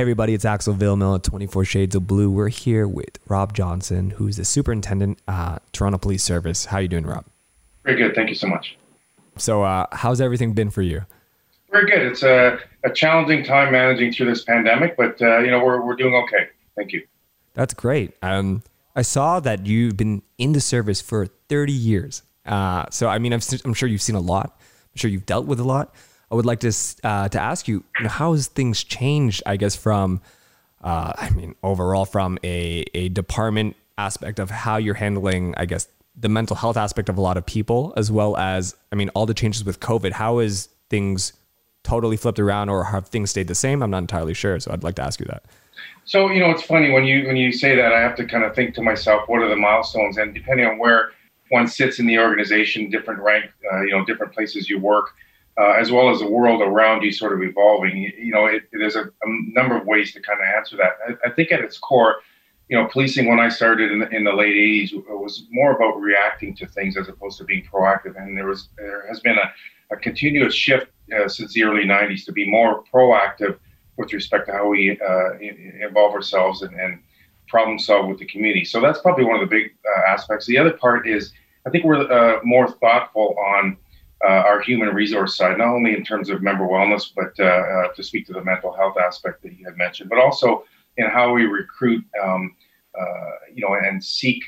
Hey everybody, it's Axel Villamil at 24 Shades of Blue. We're here with Rob Johnson, who's the superintendent at Toronto Police Service. How are you doing, Rob? Very good. Thank you so much. So, uh, how's everything been for you? Very good. It's a, a challenging time managing through this pandemic, but uh, you know we're we're doing okay. Thank you. That's great. Um, I saw that you've been in the service for 30 years. Uh, so, I mean, I'm, I'm sure you've seen a lot. I'm sure you've dealt with a lot. I would like to uh, to ask you, you know, how has things changed? I guess from, uh, I mean, overall from a a department aspect of how you're handling, I guess, the mental health aspect of a lot of people, as well as, I mean, all the changes with COVID. How is things totally flipped around, or have things stayed the same? I'm not entirely sure, so I'd like to ask you that. So you know, it's funny when you when you say that, I have to kind of think to myself, what are the milestones? And depending on where one sits in the organization, different rank, uh, you know, different places you work uh, as well as the world around you sort of evolving. You, know, it, there's a, a, number of ways to kind of answer that. I, I, think at its core, you know, policing when I started in the, in the late 80s was more about reacting to things as opposed to being proactive. And there was there has been a, a continuous shift uh, since the early 90s to be more proactive with respect to how we uh, involve ourselves and, and, problem solve with the community. So that's probably one of the big uh, aspects. The other part is I think we're uh, more thoughtful on our human resource side, not only in terms of member wellness, but uh, uh, to speak to the mental health aspect that you had mentioned, but also in how we recruit, um, you know, and seek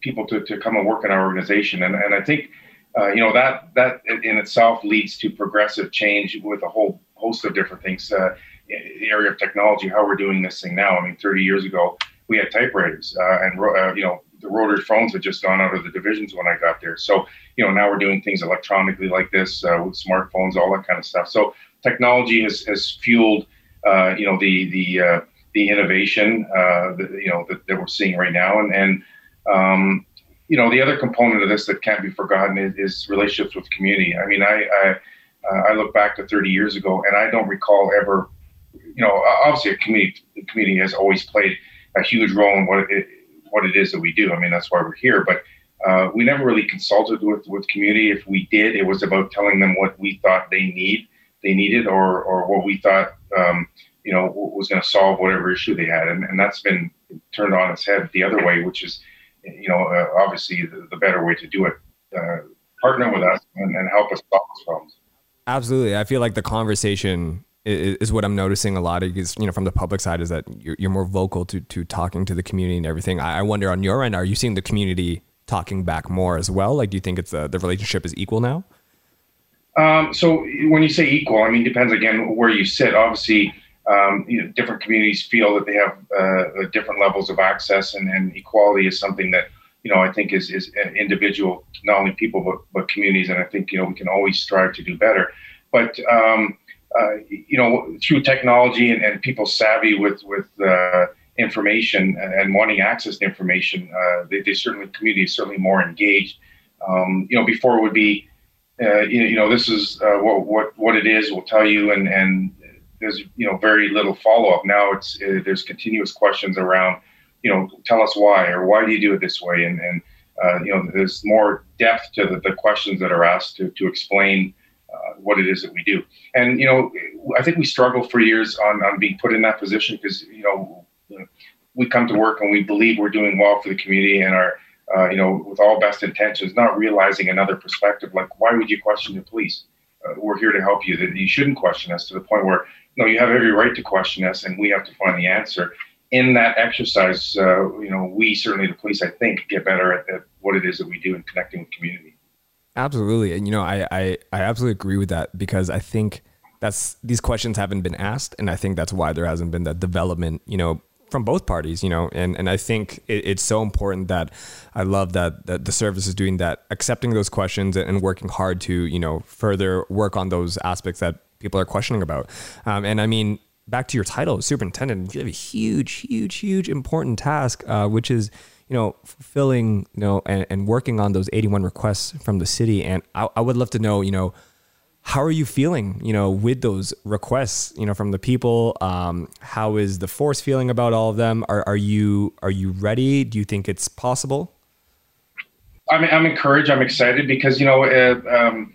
people to, to come and work in our organization. And, and I think, uh, you know, that that in itself leads to progressive change with a whole host of different things. Uh, the area of technology, how we're doing this thing now. I mean, 30 years ago, we had typewriters, uh, and you know, the rotary phones had just gone out of the divisions when I got there. So, you know, now we're doing things electronically like this uh, with smartphones, all that kind of stuff. So, technology has, has fueled, uh, you know, the the uh, the innovation, uh, that, you know, that, that, we're seeing right now, and and um, you know, the other component of this that can't be forgotten is, is relationships with community. I mean, I I, uh, I look back to 30 years ago, and I don't recall ever, you know, obviously a community community has always played a huge role in what it what it is that we do. I mean, that's why we're here. But uh, we never really consulted with with community. If we did, it was about telling them what we thought they need, they needed, or or what we thought um, you know was going to solve whatever issue they had. And, and that's been turned on its head the other way, which is you know uh, obviously the, the, better way to do it. Uh, partner with us and, and help us solve those problems. Absolutely, I feel like the conversation is, what I'm noticing a lot of is, you know, from the public side is that you're, you're more vocal to, to talking to the community and everything. I, wonder on your end, are you seeing the community talking back more as well? Like, do you think it's uh, the relationship is equal now? Um, so when you say equal, I mean, depends again where you sit. Obviously, um, you know, different communities feel that they have uh, different levels of access and, and, equality is something that, you know, I think is, is individual, not only people, but, but communities. And I think, you know, we can always strive to do better. But, um, uh, you know, through technology and, and people savvy with with uh, information and wanting access to information, uh, they, they, certainly community is certainly more engaged. Um, you know, before it would be, uh, you, know, this is uh, what what what it is. We'll tell you, and and there's you know very little follow up. Now it's there's continuous questions around, you know, tell us why or why do you do it this way, and and you know, there's more depth to the, the questions that are asked to to explain uh, what it is that we do. And you know, I think we struggle for years on on being put in that position because you know, we come to work and we believe we're doing well for the community and are uh, you know with all best intentions, not realizing another perspective. Like, why would you question the police? Uh, we're here to help you. That you shouldn't question us to the point where no, you have every right to question us, and we have to find the answer. In that exercise, uh, you know, we certainly the police, I think, get better at, at what it is that we do in connecting with community. Absolutely. And you know, I, I, I absolutely agree with that because I think that's these questions haven't been asked and I think that's why there hasn't been that development, you know, from both parties, you know, and, and I think it, it's so important that I love that, that the service is doing that, accepting those questions and working hard to, you know, further work on those aspects that people are questioning about. Um, and I mean, back to your title, superintendent, you have a huge, huge, huge important task, uh, which is you know, fulfilling, you know, and, and working on those 81 requests from the city. And I, I would love to know, you know, how are you feeling, you know, with those requests, you know, from the people? Um, how is the force feeling about all of them? Are, are you, are you ready? Do you think it's possible? I'm, I'm encouraged. I'm excited because, you know, uh, um,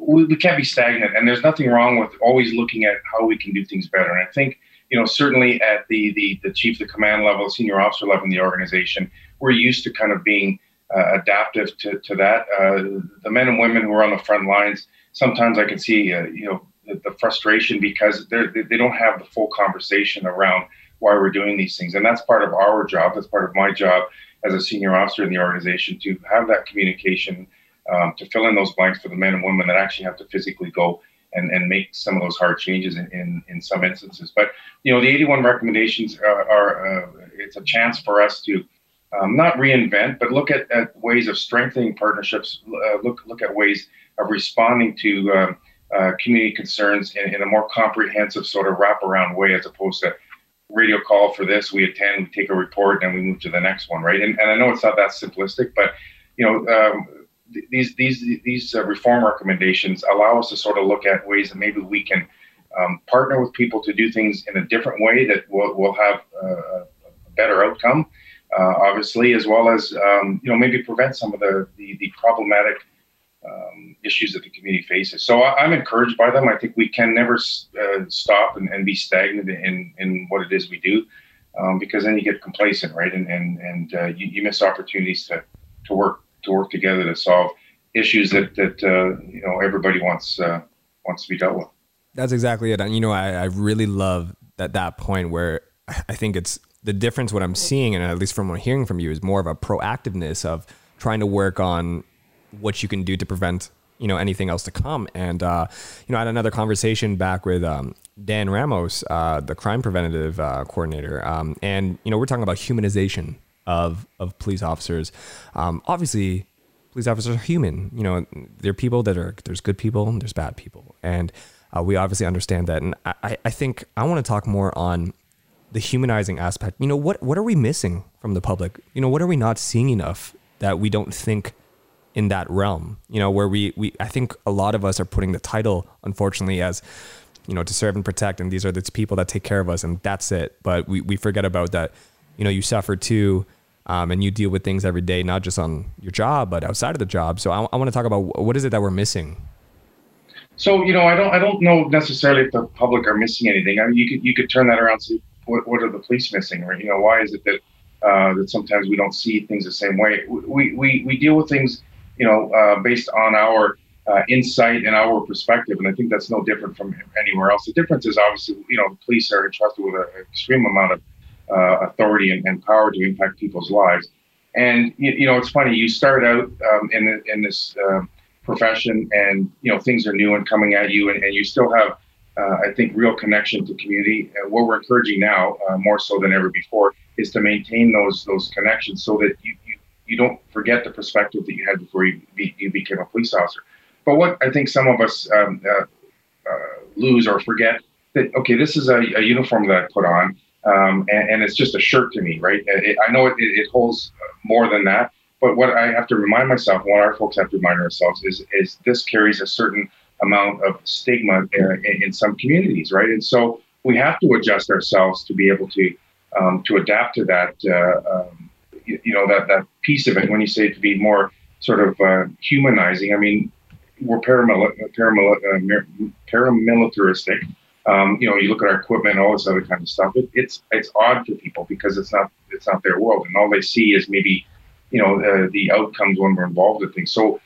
we, we can't be stagnant, and there's nothing wrong with always looking at how we can do things better. And I think you know certainly at the the, the chief, the command level, senior officer level in the organization, we're used to kind of being uh, adaptive to, to that. Uh, the men and women who are on the front lines, sometimes I can see, uh, you know, the, the, frustration because they they don't have the full conversation around why we're doing these things, and that's part of our job. That's part of my job as a senior officer in the organization to have that communication, um, to fill in those blanks for the men and women that actually have to physically go and, and make some of those hard changes in, in, in some instances. But you know, the 81 recommendations are, are uh, it's a chance for us to um, not reinvent, but look at, at ways of strengthening partnerships. Uh, look look at ways of responding to um, uh, community concerns in, in, a more comprehensive sort of wraparound way, as opposed to radio call for this, we attend, we take a report, and we move to the next one, right? And, and I know it's not that simplistic, but you know. Um, these these these uh, reform recommendations allow us to sort of look at ways that maybe we can um, partner with people to do things in a different way that will, will have uh, a better outcome uh, obviously, as well as um, you know maybe prevent some of the the, the problematic um, issues that the community faces. So I, am encouraged by them. I think we can never uh, stop and, and, be stagnant in in what it is we do, um, because then you get complacent, right? And and and uh, you, you, miss opportunities to to work to work together to solve issues that that uh, you know everybody wants uh, wants to be dealt with. That's exactly it. And you know, I, I really love that that point where I think it's the difference what I'm seeing, and at least from what I'm hearing from you, is more of a proactiveness of trying to work on what you can do to prevent you know anything else to come. And uh, you know, I had another conversation back with um, Dan Ramos, uh, the crime preventative uh, coordinator, um, and you know, we're talking about humanization of of police officers. Um, obviously, police officers are human. You know, they're people that are there's good people and there's bad people, and uh, we obviously understand that. And I, I think I want to talk more on the humanizing aspect. You know, what what are we missing from the public? You know, what are we not seeing enough that we don't think in that realm? You know, where we we I think a lot of us are putting the title, unfortunately, as you know, to serve and protect, and these are the people that take care of us, and that's it. But we we forget about that. You know, you suffer too. Um, and you deal with things every day, not just on your job, but outside of the job. So I, I want to talk about what is it that we're missing so you know, I don't I don't know necessarily if the public are missing anything. I mean, you could you could turn that around. So what, what are the police missing? Or, you know, why is it that, uh, that sometimes we don't see things the same way? We, we, we deal with things, you know, uh, based on our uh, insight and our perspective. And I think that's no different from anywhere else. The difference is obviously, you know, the police are entrusted with an extreme amount of uh, authority and, and, power to impact people's lives. And, you, you know, it's funny, you start out um, in, in this um, profession and, you know, things are new and coming at you and, and you still have uh, I think, real connection to community. Uh, what we're encouraging now, uh, more so than ever before, is to maintain those those connections so that you, you, you don't forget the perspective that you had before you, be, you became a police officer. But what I think some of us um, uh, uh, lose or forget that okay, this is a, a uniform that I put on, um, and, and, it's just a shirt to me, right? It, I know it, it holds more than that. But what I have to remind myself, what our folks have to remind ourselves, is is this carries a certain amount of stigma in, in some communities, right? And so we have to adjust ourselves to be able to um, to adapt to that. Uh, um, you, you, know that that piece of it. When you say to be more sort of uh, humanizing, I mean we're uh, paramilitaristic. Um, you know, you look at our equipment, all this other kind of stuff. It, it's it's odd for people because it's not it's not their world, and all they see is maybe you know uh, the outcomes when we're involved in things. So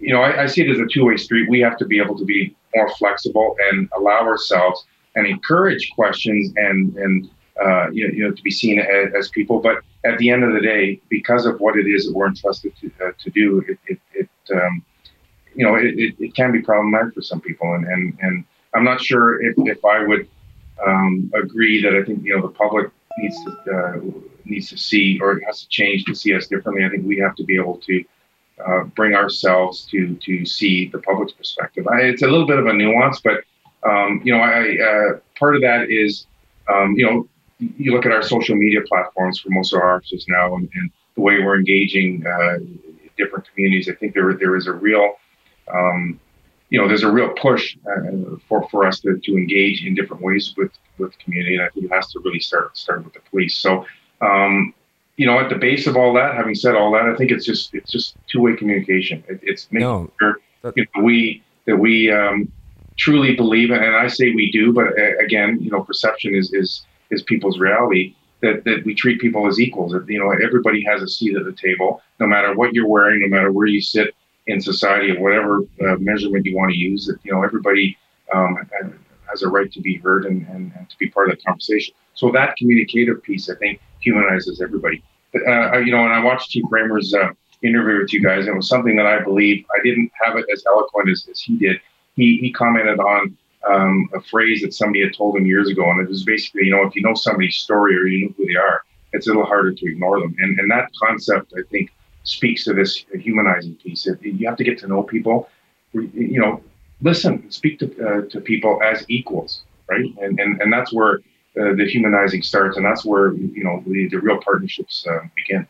you know, I, I see it as a two-way street. We have to be able to be more flexible and allow ourselves and encourage questions and and uh, you, know, you know to be seen as, as, people. But at the end of the day, because of what it is that we're entrusted to, uh, to do, it, it, it um, you know it, it, can be problematic for some people. And and, and I'm not sure if, if I would um, agree that I think you know the public needs to uh, needs to see or it has to change to see us differently. I think we have to be able to uh, bring ourselves to to see the public's perspective. I, it's a little bit of a nuance, but um, you know, I, uh, part of that is um, you know you look at our social media platforms for most of our officers now, and, and the way we're engaging uh, different communities. I think there there is a real um, you know, there's a real push uh, for, for us to, to engage in different ways with, with community. And I think it has to really start, start with the police. So, um, you know, at the base of all that, having said all that, I think it's just it's just two way communication. It, it's making no, sure you know, we that we um, truly believe, and I say we do, but uh, again, you know, perception is is is people's reality. That, that we treat people as equals. That you know everybody has a seat at the table, no matter what you're wearing, no matter where you sit in society, of whatever uh, measurement you want to use. That you know everybody um, has a right to be heard and, and, and, to be part of the conversation. So that communicative piece, I think, humanizes everybody. Uh, you know, and I watched Chief Ramer's uh, interview with you guys, and it was something that I believe I didn't have it as eloquent as, as he did. He he commented on um, a phrase that somebody had told him years ago, and it was basically, you know, if you know somebody's story or you know who they are, it's a little harder to ignore them. And and that concept, I think, speaks to this humanizing piece. You have to get to know people. You know, listen, speak to uh, to people as equals, right? And and and that's where uh, the humanizing starts, and that's where you know the, the real partnerships uh, begin.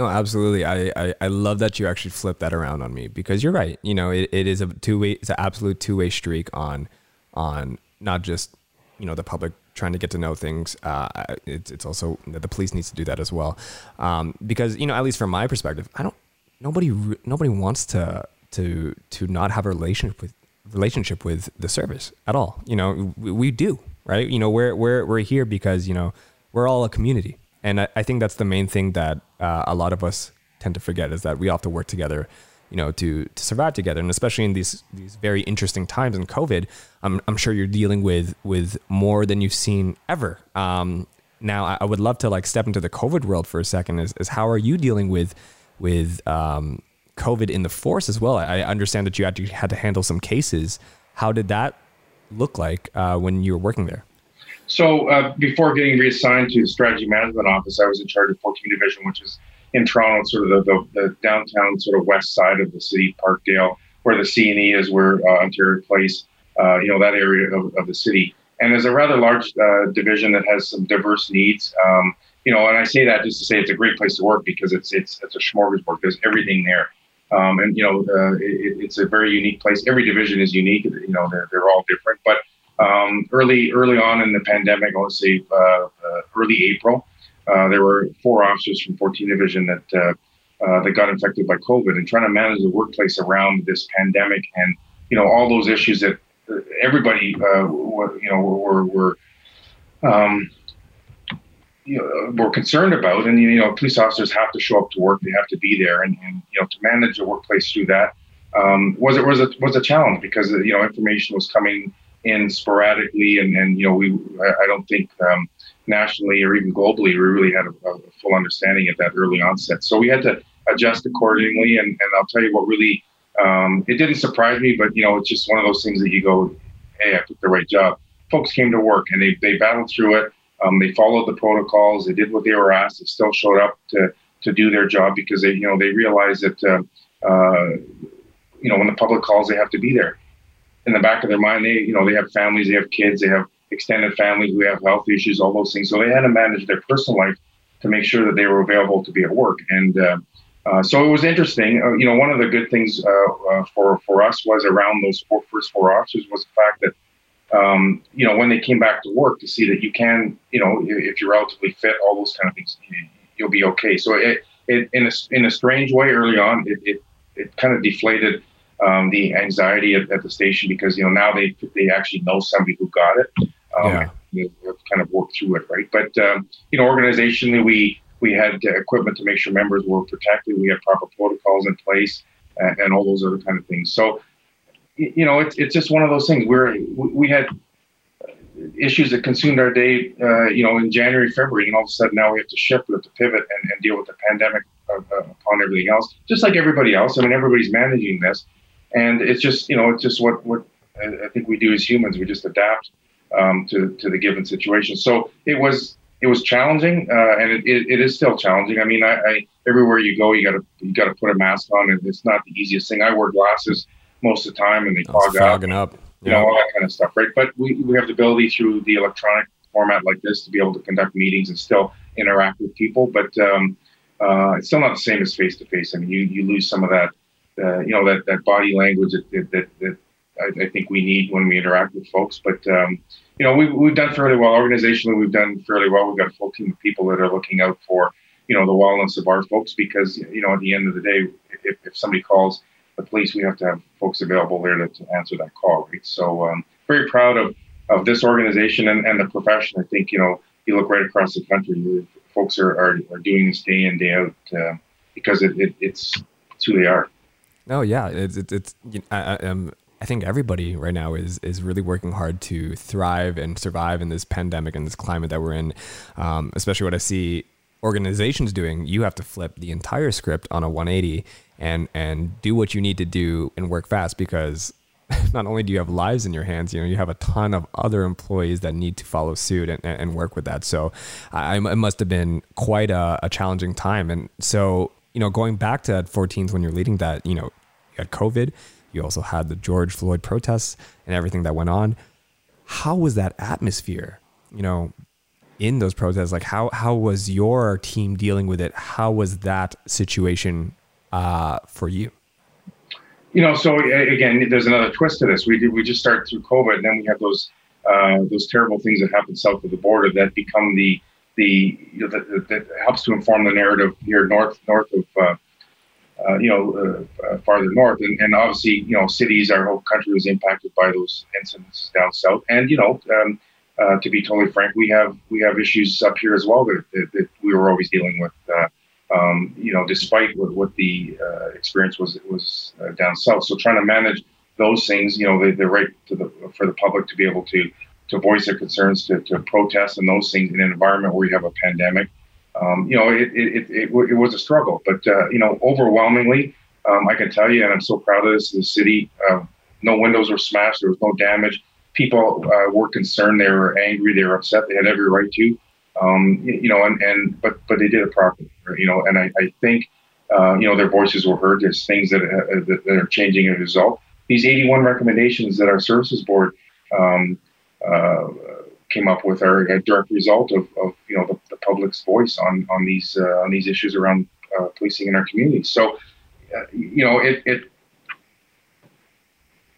No, absolutely. I, I, I love that you actually flip that around on me because you're right. You know, it, it is a two way, it's an absolute two way streak on, on not just, you know, the public trying to get to know things. Uh, it's, it's also the police needs to do that as well. Um, because, you know, at least from my perspective, I don't, nobody, nobody wants to, to, to not have a relationship with, relationship with the service at all. You know, we, we do, right? You know, we're, we're, we're here because, you know, we're all a community and I, I think that's the main thing that uh, a lot of us tend to forget is that we all have to work together, you know, to to survive together. And especially in these these very interesting times in COVID, I'm I'm sure you're dealing with with more than you've seen ever. Um, now, I, I would love to like step into the COVID world for a second. Is, is how are you dealing with with um, COVID in the force as well? I understand that you actually had to handle some cases. How did that look like uh, when you were working there? So uh, before getting reassigned to the strategy management office, I was in charge of 14 Division, which is in Toronto, sort of the, the, the downtown sort of west side of the city, Parkdale, where the CNE is, where uh, Ontario Place, uh, you know, that area of, of the city. And there's a rather large uh, division that has some diverse needs. Um, you know, and I say that just to say it's a great place to work because it's it's it's a smorgasbord. There's everything there. Um, and you know, uh, it, it's a very unique place. Every division is unique. You know, they're, they're all different, but um, early early on in the pandemic, I would say uh, uh, early April, uh, there were four officers from 14 Division that uh, uh, that got infected by COVID, and trying to manage the workplace around this pandemic and you know all those issues that everybody you know were were um, you know, we're concerned about. And you know, police officers have to show up to work; they have to be there, and, and you know, to manage the workplace through that um, was it was a was a challenge because you know information was coming in sporadically, and, and you know we I, don't think um, nationally or even globally we really had a, a, full understanding at that early onset. So we had to adjust accordingly, and, and I'll tell you what really um, it didn't surprise me, but you know it's just one of those things that you go, hey, I picked the right job. Folks came to work and they they battled through it. Um, they followed the protocols. They did what they were asked. They still showed up to to do their job because they you know they realized that. Uh, uh, you know, when the public calls, they have to be there in the back of their mind, they you know they have families, they have kids, they have extended families, we have health issues, all those things. So they had to manage their personal life to make sure that they were available to be at work. And uh, uh, so it was interesting. Uh, you know, one of the good things uh, uh, for for us was around those four, first four officers was the fact that. Um, you know, when they came back to work, to see that you can, you know, if you're relatively fit, all those kind of things, you'll be okay. So it, it in a in a strange way, early on, it it, it kind of deflated um, the anxiety at, at, the station because you know now they they actually know somebody who got it. Um, yeah. You have kind of worked through it, right? But um, you know, organizationally, we we had equipment to make sure members were protected. We had proper protocols in place, and, and all those other kind of things. So, you know, it's it's just one of those things where we had issues that consumed our day, uh, you know, in January, February, and all of a sudden now we have to shift, we have to pivot and, and deal with the pandemic uh, uh upon everything else, just like everybody else. I mean, everybody's managing this, and it's just you know it's just what what I think we do as humans. We just adapt um, to to the given situation. So it was it was challenging, uh, and it, it, it is still challenging. I mean, I, I everywhere you go, you got to you got to put a mask on, and it's not the easiest thing. I wear glasses most of the time, and they fog up, up. You know all that kind of stuff, right? But we, we have the ability through the electronic format like this to be able to conduct meetings and still interact with people. But um, uh, it's still not the same as face to face. I mean, you you lose some of that uh, you know that that body language that that, that I, I, think we need when we interact with folks. But um, you know, we've we've done fairly well organizationally. We've done fairly well. We've got a full team of people that are looking out for you know the wellness of our folks because you know at the end of the day, if, if somebody calls the police, we have to have folks available there to, to answer that call, right? So um, very proud of, of this organization and, and the profession. I think, you know, you look right across the country, folks are, are, are doing this day in, day out uh, because it, it, it's, it's who they are. No, yeah, it's, it's, it's I, I, um, I think everybody right now is is really working hard to thrive and survive in this pandemic and this climate that we're in. Um, especially what I see organizations doing, you have to flip the entire script on a 180 and and do what you need to do and work fast because not only do you have lives in your hands, you know, you have a ton of other employees that need to follow suit and, and work with that. So I, it must have been quite a, a challenging time. And so, you know, going back to 14th when you're leading that, you know, you had COVID, you also had the George Floyd protests and everything that went on. How was that atmosphere, you know, in those protests? Like how how was your team dealing with it? How was that situation uh, for you? You know, so again, there's another twist to this. We did, we just started through COVID, and then we have those uh, those terrible things that happen south of the border that become the the you know, that, that helps to inform the narrative here north north of uh, uh, you know uh, uh, farther north, and, and obviously you know cities, our whole country was impacted by those incidents down south, and you know. Um, uh, to be totally frank, we have we have issues up here as well that, that, that we were always dealing with. Uh, um, you know, despite what, what the uh, experience was was down south. So trying to manage those things, you know, the, the right the for the public to be able to to voice their concerns, to, to protest, and those things in an environment where you have a pandemic. Um, you know, it it, it, it, was a struggle, but uh, you know, overwhelmingly, um, I can tell you, and I'm so proud of this. The city, uh, no windows were smashed. There was no damage people uh, were concerned, they were angry, they were upset, they had every right to. Um, you know, and, and but but they did it properly, you know. And I, I think uh, you know their voices were heard. There's things that, uh, that, that are changing as a result. These 81 recommendations that our services board um, uh, came up with are a direct result of, of you know the, the, public's voice on on these uh, on these issues around uh, policing in our communities. So you know it, it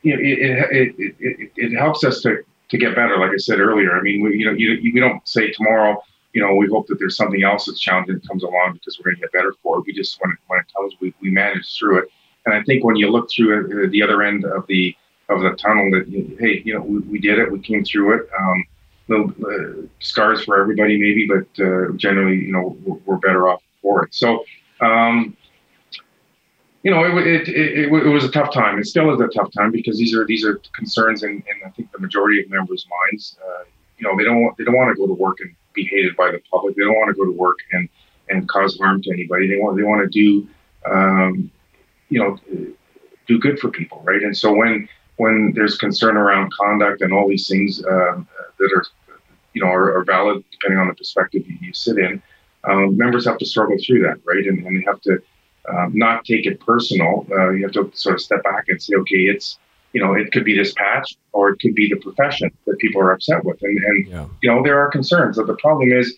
you know, it, it, it, it, helps us to, to get better. Like I said earlier, I mean, we, you know, you, we don't say tomorrow, you know, we hope that there's something else that's challenging that comes along because we're going to get better for it. We just, when it, when it comes, we, we manage through it. And I think when you look through uh, the other end of the, of the tunnel that, hey, you know, we, we did it, we came through it. Um, little uh, scars for everybody maybe, but uh, generally, you know, we're, we're better off for it. So, um, you know, it, it, it, it, was a tough time. It still is a tough time because these are these are concerns in, in I think the majority of members' minds. Uh, you know, they don't want, they don't want to go to work and be hated by the public. They don't want to go to work and and cause harm to anybody. They want they want to do um, you know do good for people, right? And so when when there's concern around conduct and all these things uh, that are you know are, are, valid depending on the perspective you, you sit in, um, members have to struggle through that, right? And, and they have to um, not take it personal. Uh, you have to sort of step back and say, okay, it's you know, it could be this patch or it could be the profession that people are upset with, and and yeah. you know there are concerns. But the problem is,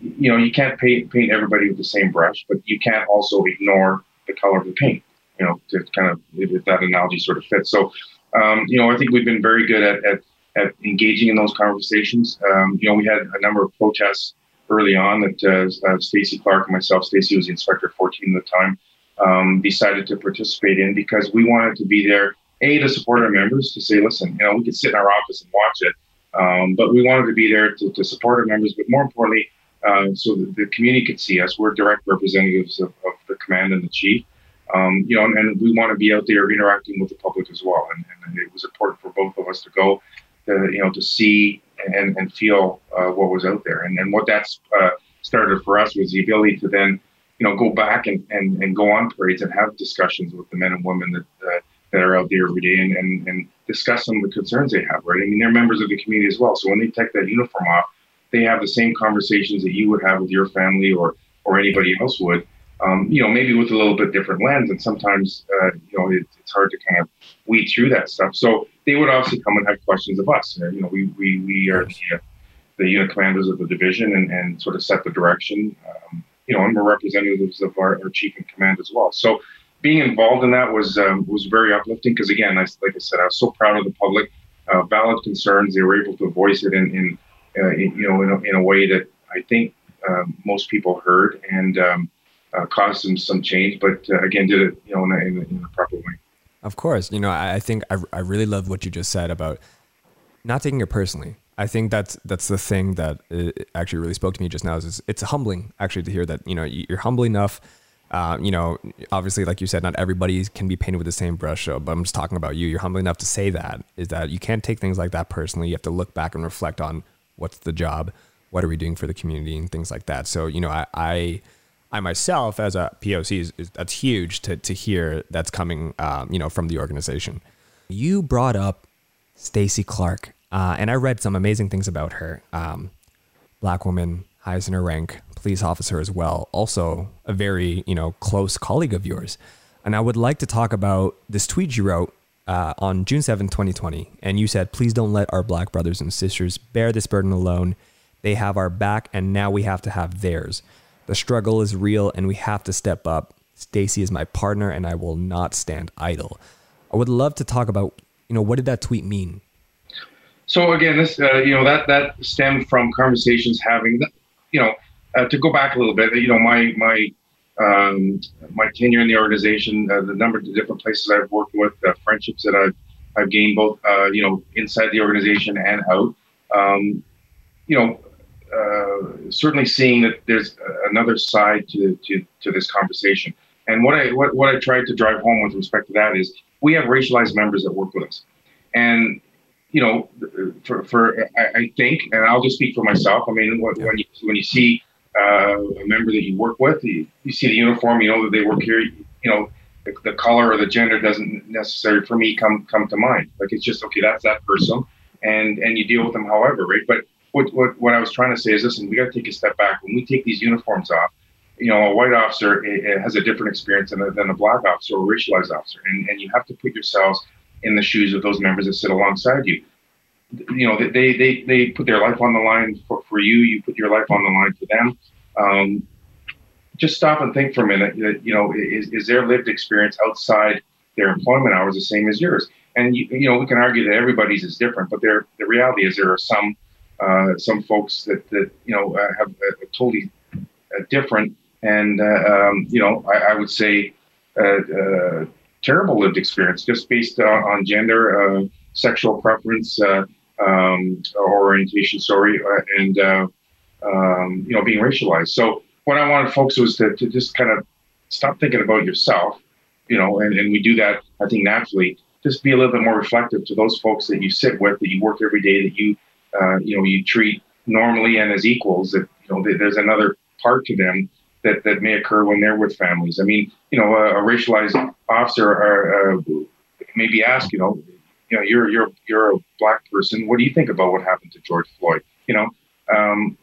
you know, you can't paint paint everybody with the same brush, but you can't also ignore the color of the paint. You know, to kind of if that analogy sort of fits. So, um, you know, I think we've been very good at, at at engaging in those conversations. Um, you know, we had a number of protests early on that uh, uh, Stacy Clarke and myself, Stacy was the inspector 14 at the time, um, decided to participate in because we wanted to be there, A, to support our members, to say, listen, you know, we could sit in our office and watch it, um, but we wanted to be there to, to support our members, but more importantly, uh, so that the community could see us. We're direct representatives of, of the command and the chief. Um, you know, and, and, we want to be out there interacting with the public as well. And, and, it was important for both of us to go, to, you know, to see and, and feel uh, what was out there. And, and what that's uh, started for us was the ability to then, you know, go back and, and, and go on parades and have discussions with the men and women that, uh, that are out there every day and, and, and discuss some of the concerns they have, right? I mean, they're members of the community as well. So when they take that uniform off, they have the same conversations that you would have with your family or, or anybody else would. Um, you know, maybe with a little bit different lens. And sometimes, uh, you know, it, it's hard to kind of weed through that stuff. So they would obviously come and have questions of us. You know, we we, we are the, the unit commanders of the division and, and sort of set the direction. Um, you know, and we're representatives of our, our, chief in command as well. So being involved in that was um, was very uplifting because again, I, like I said, I was so proud of the public. Uh, valid concerns, they were able to voice it in, in, uh, in you know in a, in a, way that I think um, most people heard and um, uh, caused some some change, but uh, again, did it you know in a, in a proper way. Of course, you know, I, I think I, I really love what you just said about not taking it personally. I think that's that's the thing that uh, actually really spoke to me just now. Is it's humbling actually to hear that you know you're humble enough. Uh, you know, obviously, like you said, not everybody can be painted with the same brush. But I'm just talking about you. You're humble enough to say that is that you can't take things like that personally. You have to look back and reflect on what's the job, what are we doing for the community, and things like that. So you know, I I, I myself as a POC is, is, that's huge to to hear that's coming, um, you know, from the organization. You brought up Stacy Clarke uh, and I read some amazing things about her. Um, black woman, highest in her rank, police officer as well. Also, a very you know close colleague of yours. And I would like to talk about this tweet you wrote uh, on June 7, 2020. And you said, please don't let our black brothers and sisters bear this burden alone. They have our back, and now we have to have theirs. The struggle is real, and we have to step up. Stacy is my partner, and I will not stand idle. I would love to talk about, you know, what did that tweet mean? So again, this uh, you know that that stemmed from conversations having, you know, uh, to go back a little bit. You know, my my um, my tenure in the organization, uh, the number of different places I've worked with, uh, friendships that I've I've gained both uh, you know inside the organization and out. Um, you know, uh, certainly seeing that there's another side to, to to this conversation. And what I what, what I tried to drive home with respect to that is we have racialized members that work with us. And you know, for, for I, I, think, and I'll just speak for myself. I mean, when, when you when you see uh, a member that you work with, you, you see the uniform, you know that they work here. You know, the, the, color or the gender doesn't necessarily for me come come to mind. Like it's just okay, that's that person, and and you deal with them however, right? But what what, what I was trying to say is, listen, we got to take a step back. When we take these uniforms off, you know, a white officer has a different experience than a, than a black officer or racialized officer, and and you have to put yourselves in the shoes of those members that sit alongside you. You know, they they they put their life on the line for, for you. You put your life on the line for them. Um, just stop and think for a minute. that, You know, is, is their lived experience outside their employment hours the same as yours? And you, you know, we can argue that everybody's is different, but there the reality is there are some uh, some folks that that you know uh, have a, totally uh, different and uh, um, you know I, I would say terrible lived experience just based on, gender, sexual preference, um, orientation, sorry, and um, you know being racialized. So what I wanted folks was to, to just kind of stop thinking about yourself, you know, and, and we do that I think naturally. Just be a little bit more reflective to those folks that you sit with, that you work every day, that you uh, you know you treat normally and as equals. That you know there's another part to them that, that may occur when they're with families. I mean, you know, a, a racialized officer or, uh, maybe ask, you know, you know, you're you're you're a black person. What do you think about what happened to George Floyd? You know, um,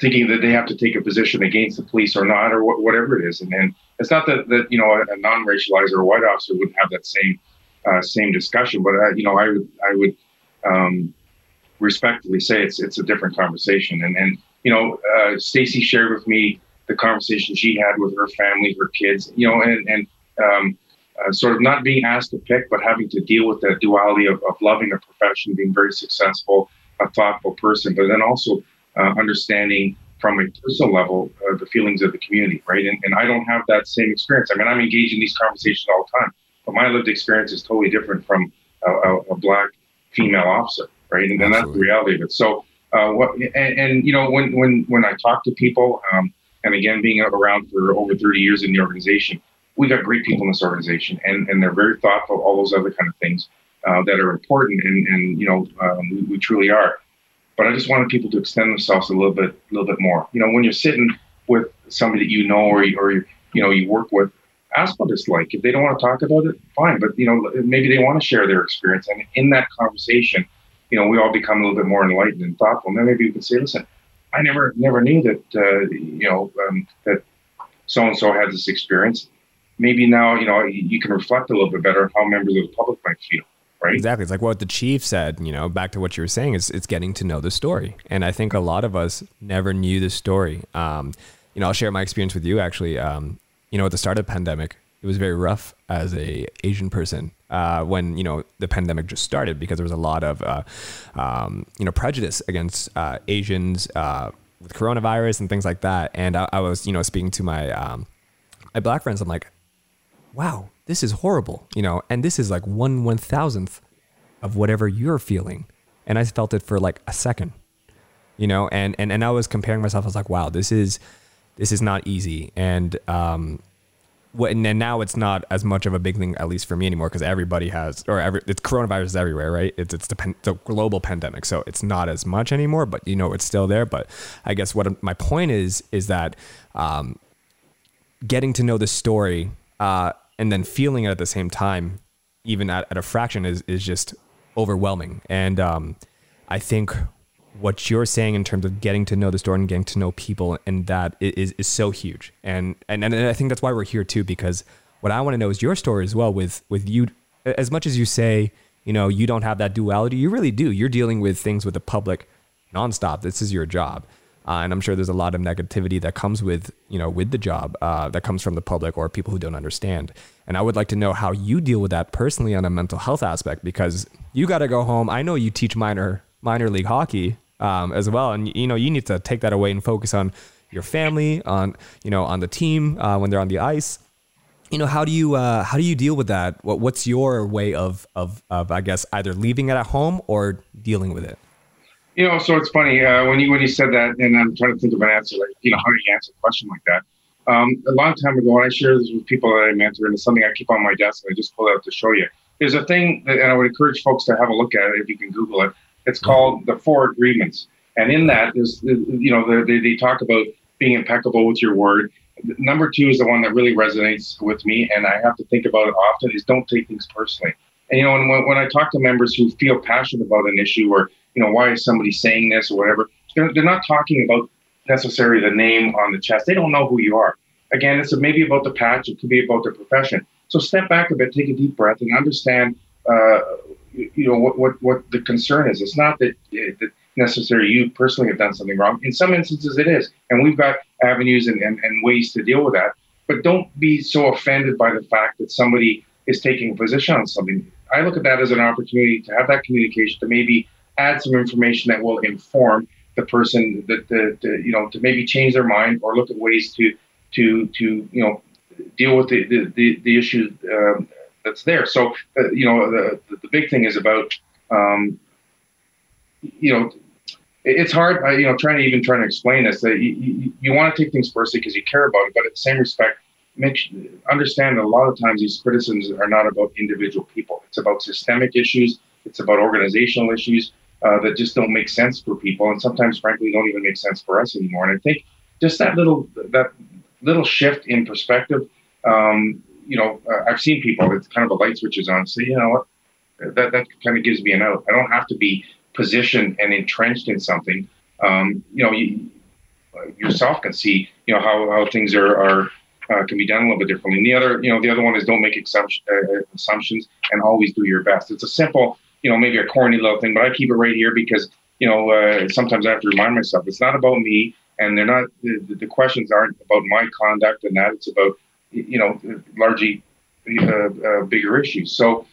thinking that they have to take a position against the police or not, or wh- whatever it is. And then it's not that that you know a, a non-racialized or a white officer wouldn't have that same uh, same discussion, but uh, you know, I would I would um, respectfully say it's it's a different conversation. And and you know, uh, Stacy shared with me the conversation she had with her family, her kids, you know, and, and um, uh, sort of not being asked to pick, but having to deal with that duality of, of loving a profession, being very successful, a thoughtful person, but then also uh, understanding from a personal level uh, the feelings of the community, right? And, and I don't have that same experience. I mean, I'm engaged in these conversations all the time, but my lived experience is totally different from a, a, a black female officer, right? And, then that's the reality of it. So, uh, what and, and, you know, when when when I talk to people, um, and again, being around for over 30 years in the organization, we got great people in this organization, and, and they're very thoughtful, all those other kind of things uh, that are important, and, and you know, um, we, we, truly are. But I just wanted people to extend themselves a little bit, a little bit more. You know, when you're sitting with somebody that you know or, or you know you work with, ask what it's like. If they don't want to talk about it, fine. But you know, maybe they want to share their experience, and in that conversation, you know, we all become a little bit more enlightened and thoughtful. And then maybe we can say, listen, I never never knew that uh, you know um, that so and so had this experience. Maybe now you know you can reflect a little bit better on how members of the public might feel. Right? Exactly. It's like what the chief said, you know, back to what you were saying, is it's getting to know the story. And I think a lot of us never knew the story. Um, you know, I'll share my experience with you actually. Um, you know, at the start of the pandemic, it was very rough as a Asian person uh, when you know the pandemic just started because there was a lot of uh, um, you know prejudice against uh, Asians uh, with coronavirus and things like that. And I, I, was you know speaking to my um, my black friends, I'm like, wow, this is horrible, you know, and this is like one one thousandth of whatever you're feeling. And I felt it for like a second, you know, and, and, and I was comparing myself. I was like, wow, this is, this is not easy. And, um, and now it's not as much of a big thing, at least for me anymore, because everybody has, or every, it's coronavirus is everywhere, right? It's, it's the global pandemic. So it's not as much anymore, but you know, it's still there. But I guess what my point is, is that, um, getting to know the story, uh, and then feeling it at the same time, even at, at a fraction is, is just overwhelming. And um, I think what you're saying in terms of getting to know the store and getting to know people and that is, is so huge. And, and, and I think that's why we're here too, because what I want to know is your story as well with, with you, as much as you say, you know, you don't have that duality, you really do. You're dealing with things with the public nonstop. This is your job. Uh, and I'm sure there's a lot of negativity that comes with, you know, with the job uh, that comes from the public or people who don't understand. And I would like to know how you deal with that personally on a mental health aspect because you got to go home. I know you teach minor minor league hockey um, as well, and you know you need to take that away and focus on your family, on you know on the team uh, when they're on the ice. You know how do you uh, how do you deal with that? What, what's your way of, of of I guess either leaving it at home or dealing with it? You know, so it's funny uh, when you when you said that, and I'm trying to think of an answer. Like, you know, how do you answer a question like that? Um, a long time ago, and I share this with people that I mentor, and it's something I keep on my desk, and I just pull it out to show you. There's a thing, that, and I would encourage folks to have a look at it if you can Google it. It's called the Four Agreements, and in that is, you know, they, they talk about being impeccable with your word. Number two is the one that really resonates with me, and I have to think about it often. Is don't take things personally. And you know, when when I talk to members who feel passionate about an issue, or you know, why is somebody saying this or whatever, they're, they're not talking about necessarily the name on the chest. They don't know who you are. Again, it's maybe about the patch. It could be about the profession. So step back a bit, take a deep breath, and understand. Uh, you know what, what what the concern is. It's not that, that necessarily you personally have done something wrong. In some instances, it is, and we've got avenues and, and, and ways to deal with that. But don't be so offended by the fact that somebody is taking a position on something. I look at that as an opportunity to have that communication to maybe add some information that will inform the person that the, the, you know to maybe change their mind or look at ways to to to you know deal with the the, the, the issue um, that's there. So uh, you know the the big thing is about um, you know it's hard uh, you know trying to even trying to explain this that you, you, you want to take things personally because you care about it, but at the same respect make understand that a lot of times these criticisms are not about individual people. It's about systemic issues. It's about organizational issues uh, that just don't make sense for people, and sometimes, frankly, don't even make sense for us anymore. And I think just that little that little shift in perspective. Um, you know, uh, I've seen people. It's kind of a light switches on. So you know what, that that kind of gives me an out. I don't have to be positioned and entrenched in something. Um, you know, you, yourself can see, you know, how, how things are, are uh, can be done a little bit differently. And the other, you know, the other one is don't make assumption, uh, assumptions and always do your best. It's a simple, you know, maybe a corny little thing, but I keep it right here because, you know, uh, sometimes I have to remind myself it's not about me, and they're not. The, the questions aren't about my conduct and that. It's about, you know, largely uh, uh, bigger issues. So,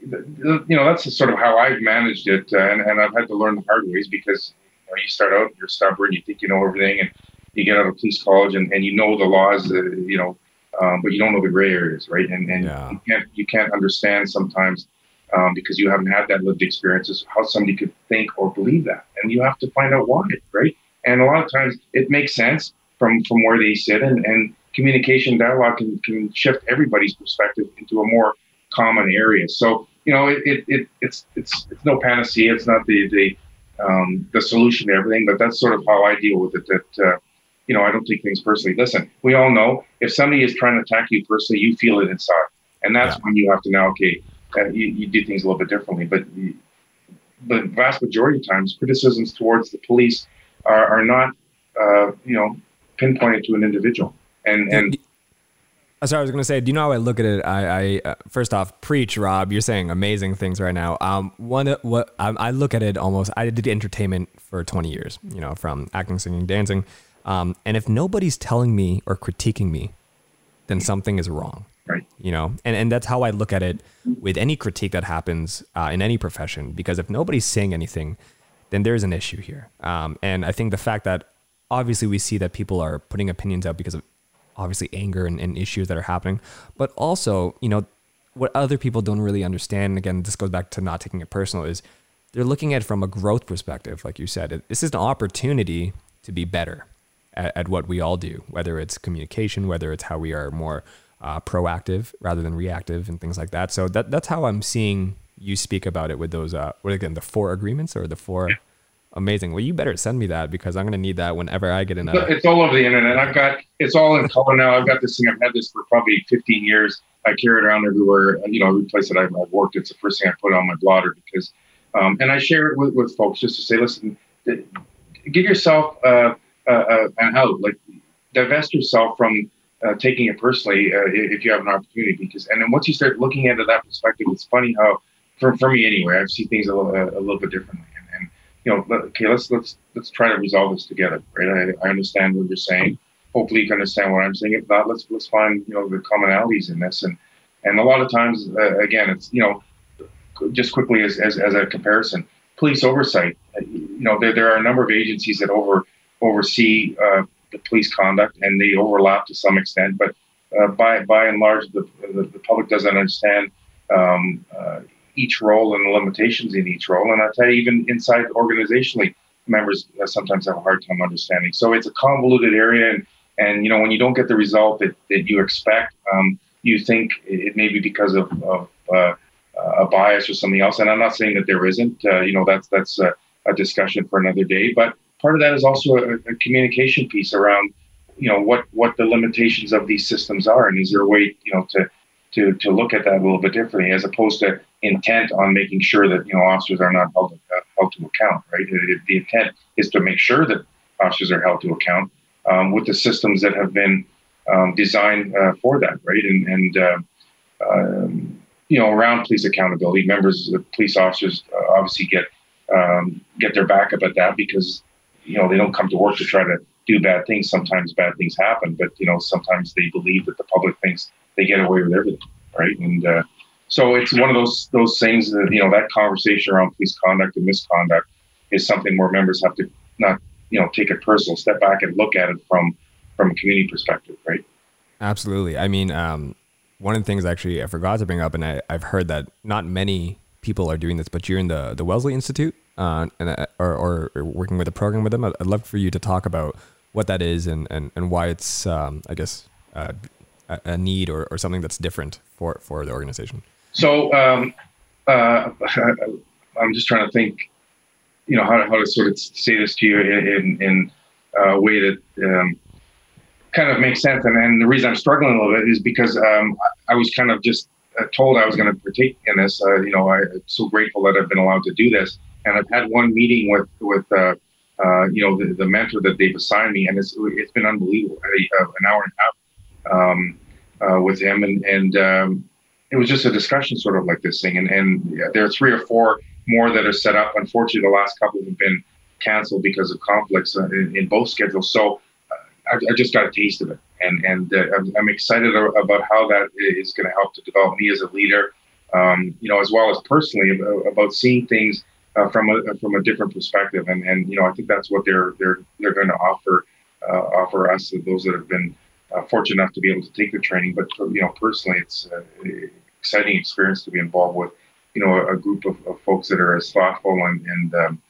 you know, that's sort of how I've managed it, uh, and, and I've had to learn the hard ways because you, know, you start out, you're stubborn, you think you know everything, and you get out of police college and, and you know the laws, uh, you know, um, but you don't know the gray areas, right? And, and yeah. you can't you can't understand sometimes um, because you haven't had that lived experiences how somebody could think or believe that, and you have to find out why, right? And a lot of times it makes sense from from where they sit, and, and communication dialogue can, can shift everybody's perspective into a more common area. So you know, it, it, it it's it's it's no panacea. It's not the the um, the solution to everything, but that's sort of how I deal with it. That uh, you know, I don't take things personally. Listen, we all know if somebody is trying to attack you personally, you feel it inside, and that's yeah. when you have to now, okay, uh, you, you do things a little bit differently. But the vast majority of times, criticisms towards the police are, are not, uh, you know, pinpointed to an individual, and and. Sorry, I was going to say, do you know how I look at it? I, I uh, first off, preach, Rob. You're saying amazing things right now. Um, one, what I, I look at it almost. I did entertainment for 20 years. You know, from acting, singing, dancing. Um, and if nobody's telling me or critiquing me, then something is wrong. Right. You know, and, and that's how I look at it with any critique that happens uh, in any profession. Because if nobody's saying anything, then there's an issue here. Um, and I think the fact that obviously we see that people are putting opinions out because of obviously anger and, and issues that are happening, but also, you know, what other people don't really understand, again, this goes back to not taking it personal, is they're looking at it from a growth perspective. Like you said, this is an opportunity to be better at, at what we all do, whether it's communication, whether it's how we are more uh, proactive rather than reactive and things like that. So that, that's how I'm seeing you speak about it with those, uh, what again, the four agreements or the four. Yeah. Amazing. Well, you better send me that because I'm going to need that whenever I get in. A- it's all over the internet. I've got it's all in color now. I've got this thing. I've had this for probably 15 years. I carry it around everywhere. You know, every place that I've, I've worked, it's the first thing I put on my blotter because, um, and I share it with, with folks just to say, listen, give yourself uh, uh, an out. Like divest yourself from uh, taking it personally uh, if you have an opportunity. Because and then once you start looking at it that perspective, it's funny how, for, for me anyway, I see things a little, a little bit differently. You know, okay, let's let's let's try to resolve this together, right? I, I understand what you're saying hopefully you can understand what I'm saying. If not, let's let's find you know the commonalities in this. And and a lot of times, uh, again, it's you know just quickly as, as, as a comparison, police oversight. Uh, you know, there there are a number of agencies that over oversee uh, the police conduct, and they overlap to some extent. But uh, by by and large, the the, the public doesn't understand. Um, uh, each role and the limitations in each role, and I tell you, even inside organizationally, members sometimes have a hard time understanding. So it's a convoluted area, and and you know, when you don't get the result that, that you expect, um, you think it may be because of, of uh, a bias or something else. And I'm not saying that there isn't. Uh, you know, that's that's a, a, discussion for another day. But part of that is also a, a, communication piece around, you know, what what the limitations of these systems are, and is there a way, you know, to to to look at that a little bit differently, as opposed to intent on making sure that you know officers are not held, uh, held to account. Right. The intent is to make sure that officers are held to account um, with the systems that have been um, designed uh, for that, right? And, and uh, um, you know, around police accountability, members, of the police officers uh, obviously get um, get their backup at that because you know they don't come to work to try to do bad things. Sometimes bad things happen, but you know sometimes they believe that the public thinks they get away with everything, right? And uh, so it's one of those those things that you know that conversation around police conduct and misconduct is something where members have to not you know take it personal, step back and look at it from from a community perspective, right? Absolutely. I mean, um, one of the things actually I forgot to bring up, and I, have heard that not many people are doing this, but you're in the the Wellesley Institute, uh, and uh, or, or working with a program with them. I'd, love for you to talk about what that is and and, and why it's, um, I guess, uh, a need or, or something that's different for for the organization. So um, uh, I'm just trying to think you know how to, how to sort of say this to you in in a way that um, kind of makes sense. And, and the reason I'm struggling a little bit is because um, I, I, was kind of just uh, told I was going to partake in this. Uh, you know, I, am so grateful that I've been allowed to do this. And I've had one meeting with with uh, uh, you know the, the mentor that they've assigned me, and it's it's been unbelievable. Uh, an hour and a half um, uh, with him, and and um, it was just a discussion, sort of like this thing. And and there are three or four more that are set up. Unfortunately, the last couple have been canceled because of conflicts uh, in, in both schedules. So uh, I, I, just got a taste of it, and and uh, I'm, I'm, excited about how that is going to help to develop me as a leader, um, you know, as well as personally about, about seeing things uh, from a from a different perspective. And and you know, I think that's what they're they're they're going to offer uh, offer us those that have been uh, fortunate enough to be able to take the training. But you know, personally, it's an exciting experience to be involved with you know, a, a group of, of, folks that are as thoughtful and, and um,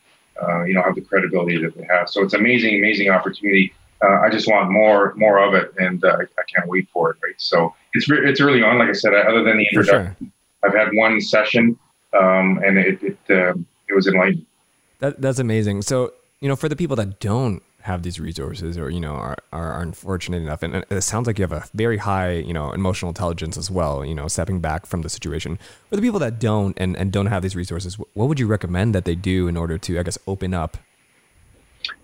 uh, you know, have the credibility that they have. So it's amazing, amazing opportunity. Uh, I just want more, more of it, and uh, I, I, can't wait for it. Right. So it's re- it's early on. Like I said, other than the introduction, sure. I've had one session, um, and it it, um, it was enlightening. That that's amazing. So you know, for the people that don't have these resources or you know are, are unfortunate enough. And it sounds like you have a very high you know emotional intelligence as well you know stepping back from the situation. For the people that don't and, and don't have these resources what would you recommend that they do in order to i guess open up?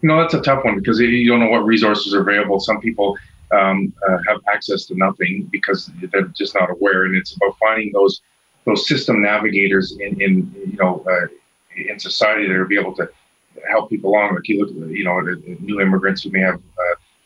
Know that's a tough one because you don't know what resources are available. Some people um, uh, have access to nothing because they're just not aware. And it's about finding those those system navigators in, in you know uh, in society that are be able to help people along. Like you look you know, new immigrants who may have,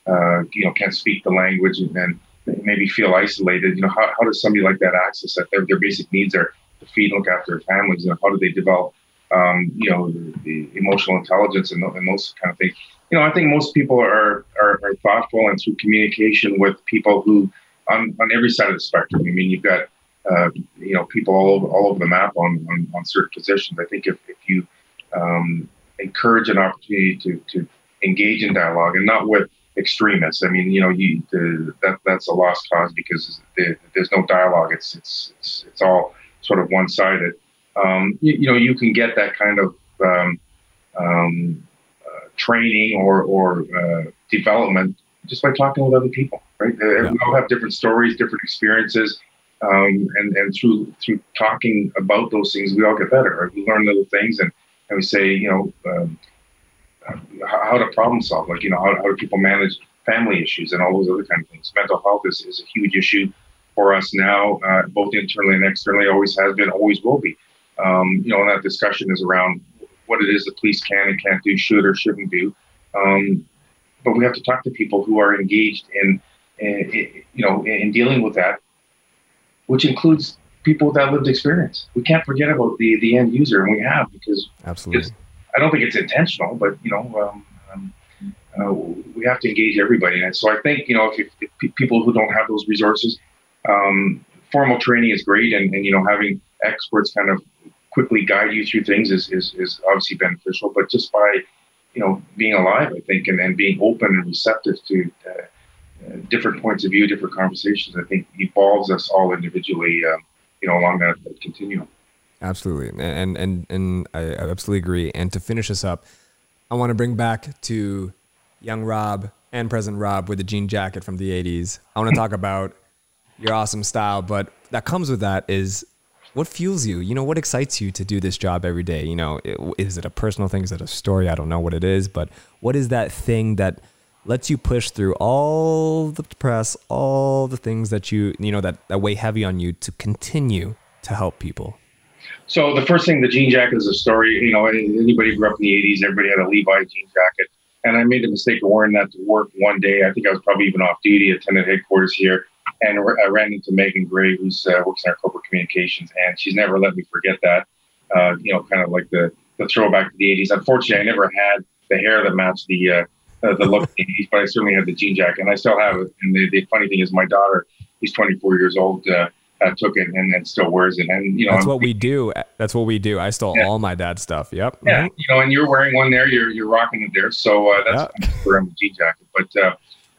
uh, uh, you know, can't speak the language and, and maybe feel isolated. You know, how, how does somebody like that access that? Their, their basic needs are to feed and look after their families. You know, how do they develop um, you know, the, the, emotional intelligence and, and those kind of things. You know, I think most people are, are, are thoughtful and through communication with people who on, on every side of the spectrum. I mean, you've got uh, you know people all over, all over the map on, on, on certain positions. I think if, if you um, encourage an opportunity to, to engage in dialogue and not with extremists. I mean, you know, you, the, that that's a lost cause because the, there's no dialogue. It's, it's it's it's all sort of one sided. Um, you, you, know, you can get that kind of um, um, uh, training or or uh, development just by talking with other people, right? Uh, yeah. We all have different stories, different experiences. Um, and and through through talking about those things, we all get better. Right? We learn little things, and, and we say, you know, um, how to problem solve. Like, you know, how, how do people manage family issues and all those other kind of things. Mental health is, is a huge issue for us now, uh, both internally and externally. Always has been, always will be. Um, you know, and that discussion is around what it is the police can and can't do, should or shouldn't do. Um, but we have to talk to people who are engaged in, in, you know, in dealing with that, which includes people with that lived experience. We can't forget about the the end user, and we have because absolutely I don't think it's intentional, but you know, um, um, uh, we have to engage everybody it. So I think you know, if, if people who don't have those resources, um, formal training is great, and, and you know, having experts kind of quickly guide you through things is, is, is obviously beneficial. But just by you know being alive, I think, and, and being open and receptive to uh, uh, different points of view, different conversations, I think evolves us all individually, uh, you know, along that, continuum. Absolutely, and and and I absolutely agree. And to finish us up, I want to bring back to young Rob and present Rob with the jean jacket from the '80s. I want to talk about your awesome style, but that comes with that is what fuels you. You know, what excites you to do this job every day. You know, is it a personal thing? Is it a story? I don't know what it is, but what is that thing that lets you push through all the press, all the things that you you know that that weigh heavy on you to continue to help people? So the first thing, the jean jacket is a story. You know, anybody grew up in the '80s, everybody had a Levi jean jacket, and I made the mistake of wearing that to work one day. I think I was probably even off duty, attended headquarters here, and I ran into Megan Gray, who's uh, works in our corporate communications, and she's never let me forget that. Uh, you know, kind of like the the throwback to the '80s. Unfortunately, I never had the hair that matched the uh, uh, the look the '80s, but I certainly had the jean jacket, and I still have it. And the, the funny thing is, my daughter, who's 24 years old. Uh, uh, took it and, and still wears it. And you know, that's what we do. That's what we do. I stole yeah. all my dad's stuff. Yep. Yeah. Mm-hmm. You know, and you're wearing one there. You're you're rocking it there. So uh, that's yep. for a jean jacket. But uh,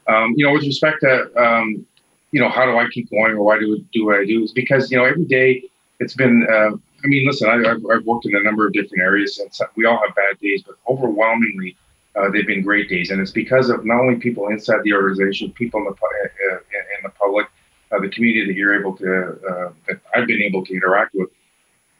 um, you know, with respect to um, you know, how do I keep going or why do I do what I do? Is because you know every day it's been. Uh, I mean, listen, I, have I've worked in a number of different areas, and we all have bad days, but overwhelmingly. Uh, they've been great days, and it's because of not only people inside the organization, people in the uh, in the public, uh, the community that you're able to, uh, that I've been able to interact with.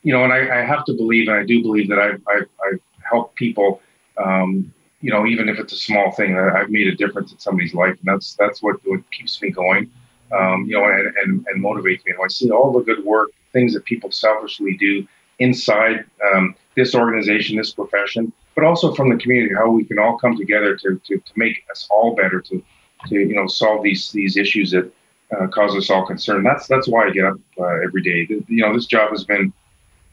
You know, and I, I, have to believe, and I do believe that I've, I've, I've helped people, um, you know, even if it's a small thing, I've made a difference in somebody's life. And that's, that's what, what keeps me going, um, you know, and, and, and motivates me. And I see all the good work, things that people selfishly do inside um, this organization, this profession, but also from the community, how we can all come together to, to, to make us all better, to, to, you know, solve these, these issues that, uh, cause us all concern. That's that's why I get up uh, every day. You know, this job has been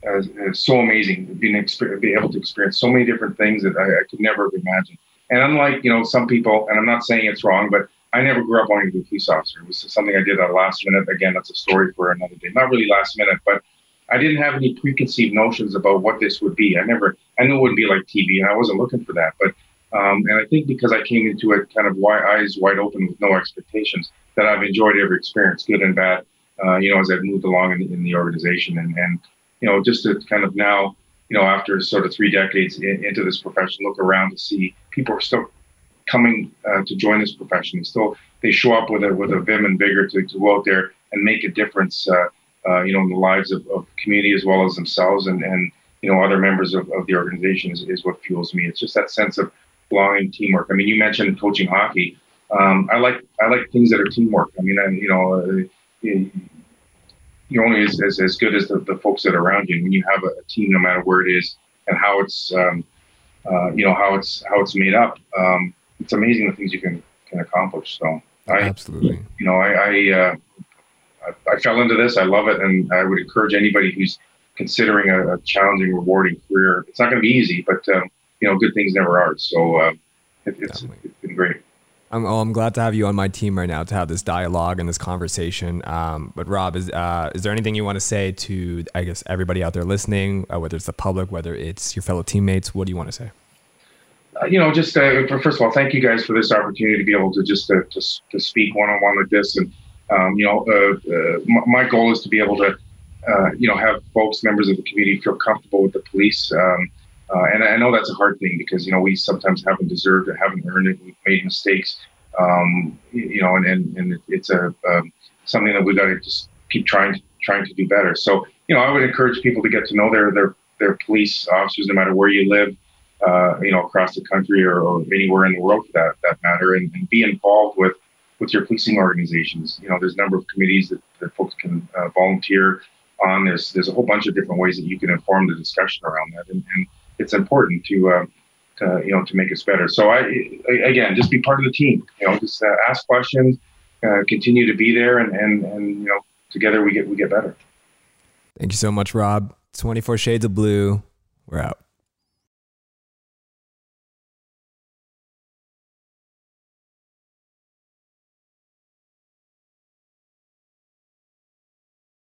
uh, so amazing. Being, exper- able to experience so many different things that I, I, could never have imagined. And unlike you know some people, and I'm not saying it's wrong, but I never grew up wanting to be a police officer. It was something I did at last minute. Again, that's a story for another day. Not really last minute, but I didn't have any preconceived notions about what this would be. I never, I knew it wouldn't be like TV, and I wasn't looking for that. But um, and I think because I came into it kind of wide, eyes wide open with no expectations, that I've enjoyed every experience, good and bad. Uh, you know, as I've moved along in, in, the organization, and and you know, just to kind of now, you know, after sort of three decades in, into this profession, look around to see people are still coming uh, to join this profession. And still, they show up with a with a vim and vigor to, to go out there and make a difference. Uh, uh, you know, in the lives of, of community as well as themselves, and and you know, other members of, of the organization is, is what fuels me. It's just that sense of belonging, teamwork. I mean, you mentioned coaching hockey um, I like I like things that are teamwork. I mean, I, you know, uh, you're only as, as, as good as the, the, folks that are around you. When you have a, a, team, no matter where it is and how it's, um, uh, you know, how it's how it's made up, um, it's amazing the things you can can accomplish. So, I, absolutely, you know, I I, uh, I fell into this. I love it, and I would encourage anybody who's considering a, a challenging, rewarding career. It's not going to be easy, but um, you know, good things never are. So uh, it, it's, it's been great. I'm, oh, I'm glad to have you on my team right now to have this dialogue and this conversation. Um, but Rob, is uh, is there anything you want to say to I guess everybody out there listening, uh, whether it's the public, whether it's your fellow teammates? What do you want to say? Uh, you know, just uh, first of all, thank you guys for this opportunity to be able to just to, to, to speak one on one like this. And um, you know, uh, uh, my goal is to be able to you know have folks, members of the community, feel comfortable with the police. Um, uh, and I know that's a hard thing because you know we sometimes haven't deserved it, haven't earned it. We've made mistakes, um, you know, and and, and it's a um, something that we got to just keep trying to trying to do better. So you know, I would encourage people to get to know their their their police officers, no matter where you live, uh, you know, across the country or, or, anywhere in the world for that that matter, and, and, be involved with with your policing organizations. You know, there's a number of committees that, that folks can uh, volunteer on. There's there's a whole bunch of different ways that you can inform the discussion around that, and, and it's important to, uh, to, you know to make us better. So I, again just be part of the team. You know, just uh, ask questions, uh, continue to be there, and, and and you know together we get we get better. Thank you so much, Rob. Twenty four Shades of Blue. We're out.